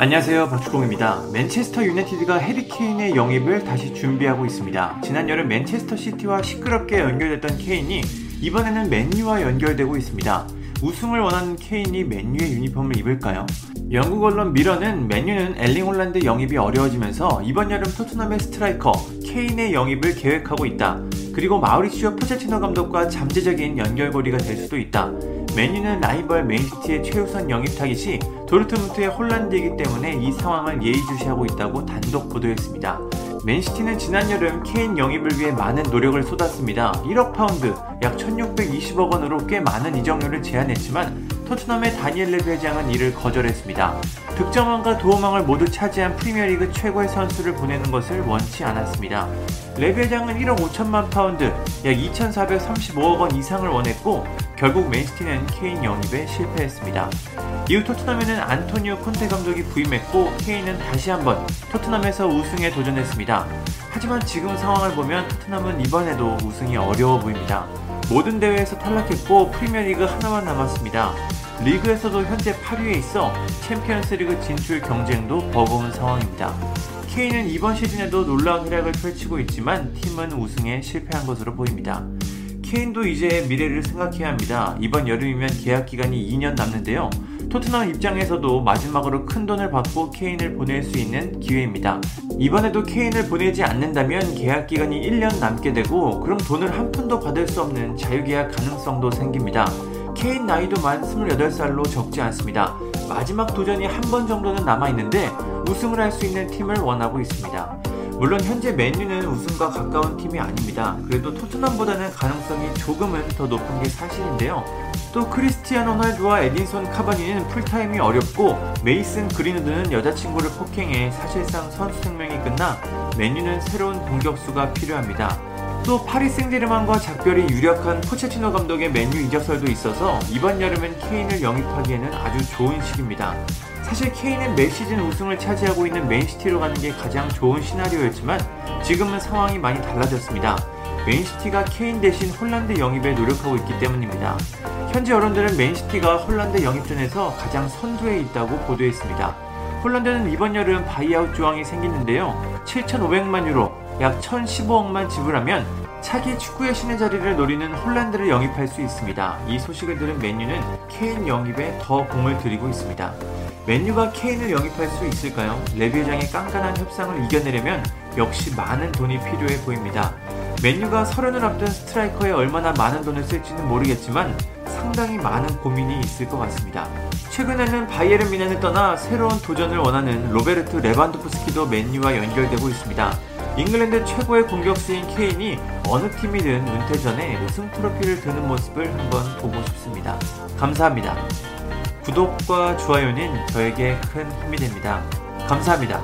안녕하세요 박주공입니다. 맨체스터 유나이티드가 해리케인의 영입을 다시 준비하고 있습니다. 지난 여름 맨체스터 시티와 시끄럽게 연결됐던 케인이 이번에는 맨유와 연결되고 있습니다. 우승을 원하는 케인이 맨유의 유니폼을 입을까요? 영국 언론 미러는 맨유는 엘링 홀란드 영입이 어려워지면서 이번 여름 토트넘의 스트라이커 케인의 영입을 계획하고 있다. 그리고 마우리시오 포체티노 감독과 잠재적인 연결고리가 될 수도 있다. 맨유는 라이벌 맨시티의 최우선 영입 타깃이 도르트문트의 홀란드이기 때문에 이 상황을 예의주시하고 있다고 단독 보도했습니다. 맨시티는 지난 여름 케인 영입을 위해 많은 노력을 쏟았습니다. 1억 파운드, 약 1620억 원으로 꽤 많은 이적료를 제안했지만 토트넘의 다니엘 레비 회장은 이를 거절했습니다. 득점왕과 도움왕을 모두 차지한 프리미어리그 최고의 선수를 보내는 것을 원치 않았습니다. 레비 회장은 1억 5천만 파운드, 약 2,435억 원 이상을 원했고 결국 맨시티는 케인 영입에 실패했습니다. 이후 토트넘에는 안토니오 콘테 감독이 부임했고 케인은 다시 한번 토트넘에서 우승에 도전했습니다. 하지만 지금 상황을 보면 토트넘은 이번에도 우승이 어려워 보입니다. 모든 대회에서 탈락했고 프리미어리그 하나만 남았습니다. 리그에서도 현재 8위에 있어 챔피언스리그 진출 경쟁도 버거운 상황입니다. 케인은 이번 시즌에도 놀라운 활약을 펼치고 있지만 팀은 우승에 실패한 것으로 보입니다. 케인도 이제 미래를 생각해야 합니다. 이번 여름이면 계약 기간이 2년 남는데요. 토트넘 입장에서도 마지막으로 큰 돈을 받고 케인을 보낼 수 있는 기회입니다. 이번에도 케인을 보내지 않는다면 계약 기간이 1년 남게 되고 그럼 돈을 한 푼도 받을 수 없는 자유계약 가능성도 생깁니다. 케인 나이도 만 28살로 적지 않습니다. 마지막 도전이 한 번 정도는 남아있는데 우승을 할 수 있는 팀을 원하고 있습니다. 물론 현재 맨유는 우승과 가까운 팀이 아닙니다. 그래도 토트넘보다는 가능성이 조금은 더 높은 게 사실인데요. 또 크리스티아노 호날두와 에딘손 카바니는 풀타임이 어렵고 메이슨 그린우드는 여자친구를 폭행해 사실상 선수 생명이 끝나 맨유는 새로운 공격수가 필요합니다. 또 파리 생제르맹과 작별이 유력한 포체티노 감독의 맨유 이적설도 있어서 이번 여름엔 케인을 영입하기에는 아주 좋은 시기입니다. 사실 케인은 매 시즌 우승을 차지하고 있는 맨시티로 가는 게 가장 좋은 시나리오였지만 지금은 상황이 많이 달라졌습니다. 맨시티가 케인 대신 홀란드 영입에 노력하고 있기 때문입니다. 현재 언론들은 맨시티가 홀란드 영입전에서 가장 선두에 있다고 보도했습니다. 홀란드는 이번 여름 바이아웃 조항이 생기는데요. 7,500만 유로, 약 1,015억만 지불하면 차기 축구의 신의 자리를 노리는 홀란드를 영입할 수 있습니다. 이 소식을 들은 맨유는 케인 영입에 더 공을 들이고 있습니다. 맨유가 케인을 영입할 수 있을까요? 레비 회장의 깐깐한 협상을 이겨내려면 역시 많은 돈이 필요해 보입니다. 맨유가 서른을 앞둔 스트라이커에 얼마나 많은 돈을 쓸지는 모르겠지만 상당히 많은 고민이 있을 것 같습니다. 최근에는 바이에른 뮌헨을 떠나 새로운 도전을 원하는 로베르트 레반도프스키도 맨유와 연결되고 있습니다. 잉글랜드 최고의 공격수인 케인이 어느 팀이든 은퇴 전에 우승 트로피를 드는 모습을 한번 보고 싶습니다. 감사합니다. 구독과 좋아요는 저에게 큰 힘이 됩니다. 감사합니다.